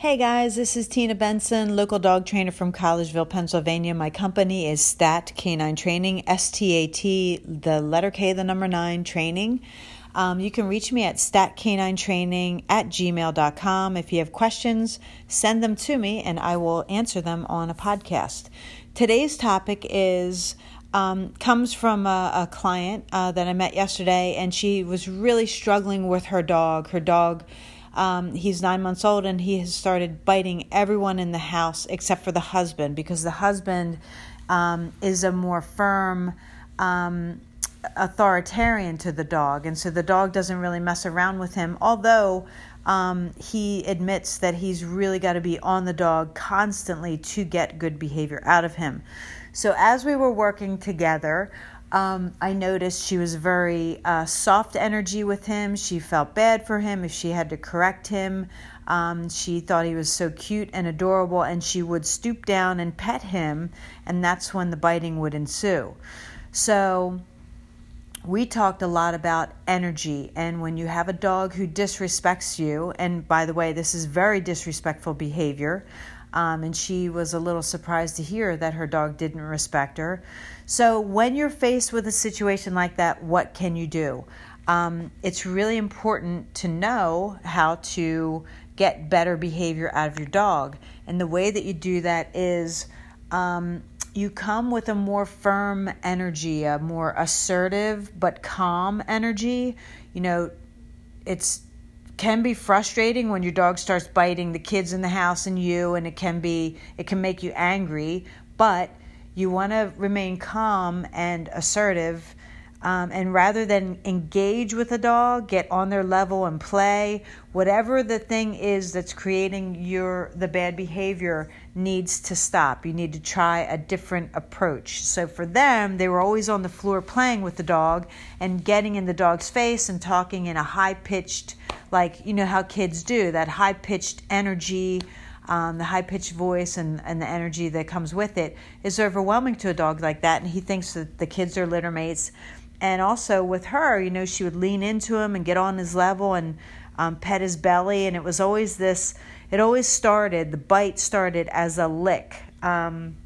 Hey guys, this is Tina Benson, local dog trainer from Collegeville, Pennsylvania. My company is Stat K9 Training, S T A T, the letter K, the number nine training. Um, you can reach me at statk9training at gmail.com. If you have questions, send them to me and I will answer them on a podcast. Today's topic is um, comes from a, a client uh, that I met yesterday, and she was really struggling with her dog. Her dog um, he's nine months old and he has started biting everyone in the house except for the husband because the husband um, is a more firm um, authoritarian to the dog. And so the dog doesn't really mess around with him, although um, he admits that he's really got to be on the dog constantly to get good behavior out of him. So as we were working together, um, I noticed she was very uh, soft energy with him. She felt bad for him if she had to correct him. Um, she thought he was so cute and adorable, and she would stoop down and pet him, and that's when the biting would ensue. So, we talked a lot about energy, and when you have a dog who disrespects you, and by the way, this is very disrespectful behavior. Um, and she was a little surprised to hear that her dog didn't respect her. So, when you're faced with a situation like that, what can you do? Um, it's really important to know how to get better behavior out of your dog. And the way that you do that is um, you come with a more firm energy, a more assertive but calm energy. You know, it's can be frustrating when your dog starts biting the kids in the house and you and it can be it can make you angry but you want to remain calm and assertive um, and rather than engage with a dog get on their level and play whatever the thing is that's creating your the bad behavior needs to stop. You need to try a different approach. So for them they were always on the floor playing with the dog and getting in the dog's face and talking in a high pitched like you know how kids do that high pitched energy um, the high pitched voice and, and the energy that comes with it. Is overwhelming to a dog like that and he thinks that the kids are litter mates and also with her you know she would lean into him and get on his level and um, pet his belly. And it was always this it always started the bite started as a lick. Um,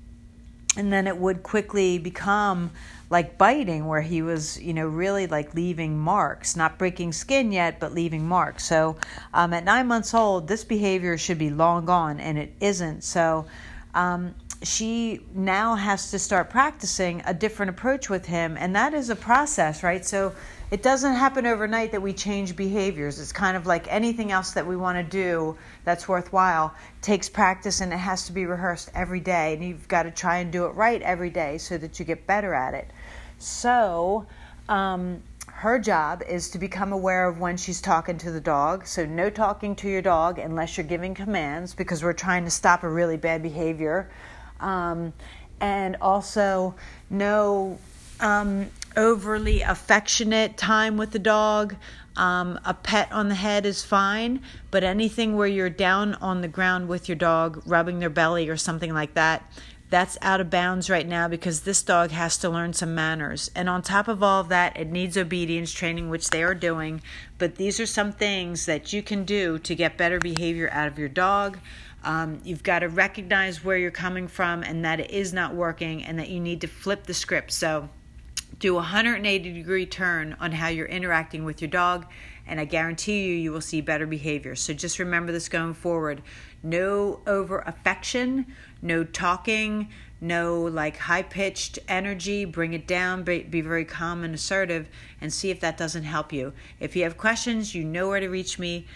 and then it would quickly become like biting where he was you know really like leaving marks not breaking skin yet but leaving marks. So um, at nine months old this behavior should be long gone and it isn't. So um, she now has to start practicing a different approach with him and that is a process right so it doesn't happen overnight that we change behaviors. It's kind of like anything else that we want to do that's worthwhile takes practice and it has to be rehearsed every day. And you've got to try and do it right every day so that you get better at it. So, um, her job is to become aware of when she's talking to the dog. So, no talking to your dog unless you're giving commands because we're trying to stop a really bad behavior. Um, and also, no um, overly affectionate time with the dog. Um, a pet on the head is fine, but anything where you're down on the ground with your dog, rubbing their belly or something like that, that's out of bounds right now because this dog has to learn some manners. And on top of all of that, it needs obedience training, which they are doing. But these are some things that you can do to get better behavior out of your dog. Um, you've got to recognize where you're coming from and that it is not working and that you need to flip the script. So, do a 180 degree turn on how you're interacting with your dog, and I guarantee you, you will see better behavior. So just remember this going forward no over affection, no talking, no like high pitched energy. Bring it down, be, very calm and assertive, and see if that doesn't help you. If you have questions, you know where to reach me.